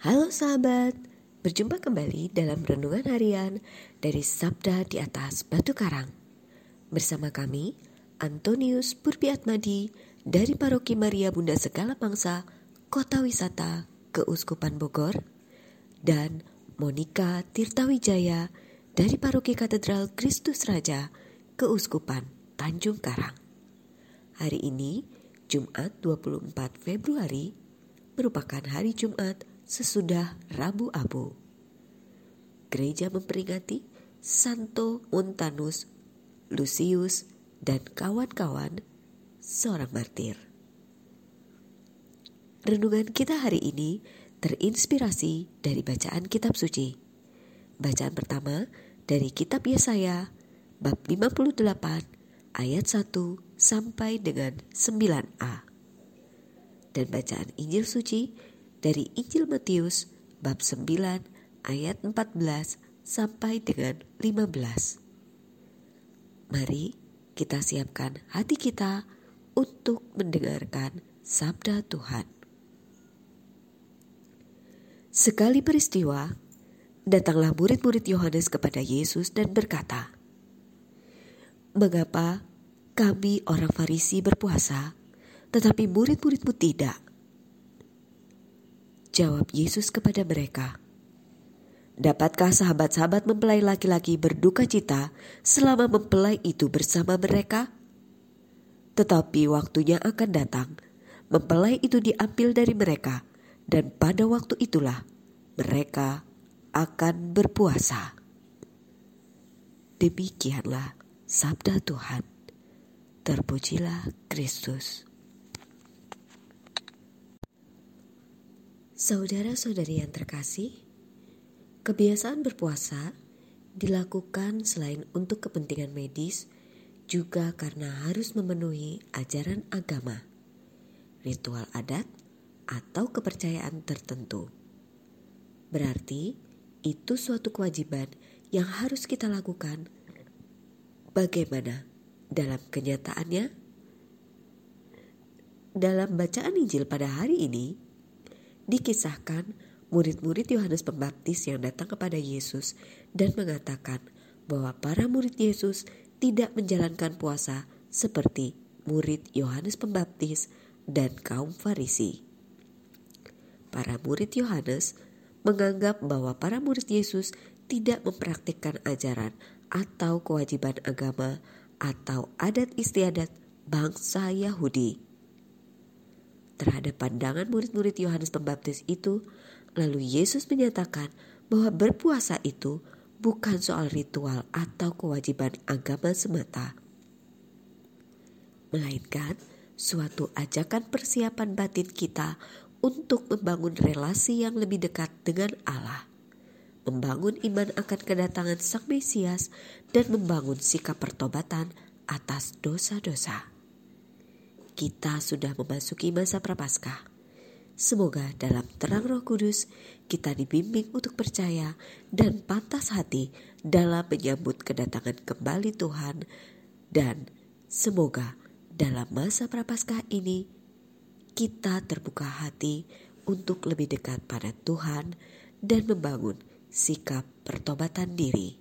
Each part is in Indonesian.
Halo sahabat, berjumpa kembali dalam renungan harian dari Sabda di atas Batu Karang. Bersama kami, Antonius Purbiatmadi dari Paroki Maria Bunda Segala Bangsa, Kota Wisata, Keuskupan Bogor, dan Monika Tirtawijaya dari Paroki Katedral Kristus Raja, Keuskupan Tanjung Karang. Hari ini, Jumat 24 Februari, merupakan hari Jumat sesudah Rabu Abu. Gereja memperingati Santo Montanus, Lucius, dan kawan-kawan seorang martir. Renungan kita hari ini terinspirasi dari bacaan kitab suci. Bacaan pertama dari kitab Yesaya bab 58 ayat 1 sampai dengan 9a. Dan bacaan Injil suci dari Injil Matius bab 9 ayat 14 sampai dengan 15. Mari kita siapkan hati kita untuk mendengarkan sabda Tuhan. Sekali peristiwa, datanglah murid-murid Yohanes kepada Yesus dan berkata, "Mengapa kami orang Farisi berpuasa, tetapi murid-muridmu tidak?" Jawab Yesus kepada mereka, Dapatkah sahabat-sahabat mempelai laki-laki berduka cita selama mempelai itu bersama mereka? Tetapi waktunya akan datang, mempelai itu diambil dari mereka, dan pada waktu itulah mereka akan berpuasa. Demikianlah sabda Tuhan. Terpujilah Kristus. Saudara-saudari yang terkasih, kebiasaan berpuasa dilakukan selain untuk kepentingan medis, juga karena harus memenuhi ajaran agama, ritual adat, atau kepercayaan tertentu. Berarti itu suatu kewajiban yang harus kita lakukan. Bagaimana dalam kenyataannya? Dalam bacaan Injil pada hari ini, Dikisahkan murid-murid Yohanes Pembaptis yang datang kepada Yesus dan mengatakan bahwa para murid Yesus tidak menjalankan puasa seperti murid Yohanes Pembaptis dan kaum Farisi. Para murid Yohanes menganggap bahwa para murid Yesus tidak mempraktikkan ajaran atau kewajiban agama atau adat istiadat bangsa Yahudi terhadap pandangan murid-murid Yohanes Pembaptis itu, lalu Yesus menyatakan bahwa berpuasa itu bukan soal ritual atau kewajiban agama semata, melainkan suatu ajakan persiapan batin kita untuk membangun relasi yang lebih dekat dengan Allah, membangun iman akan kedatangan Sang Mesias, dan membangun sikap pertobatan atas dosa-dosa kita sudah memasuki masa prapaskah. Semoga dalam terang Roh Kudus kita dibimbing untuk percaya dan pantas hati dalam menyambut kedatangan kembali Tuhan dan semoga dalam masa prapaskah ini kita terbuka hati untuk lebih dekat pada Tuhan dan membangun sikap pertobatan diri.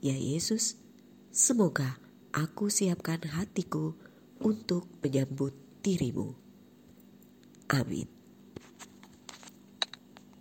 Ya Yesus, semoga aku siapkan hatiku untuk menyambut dirimu. Amin.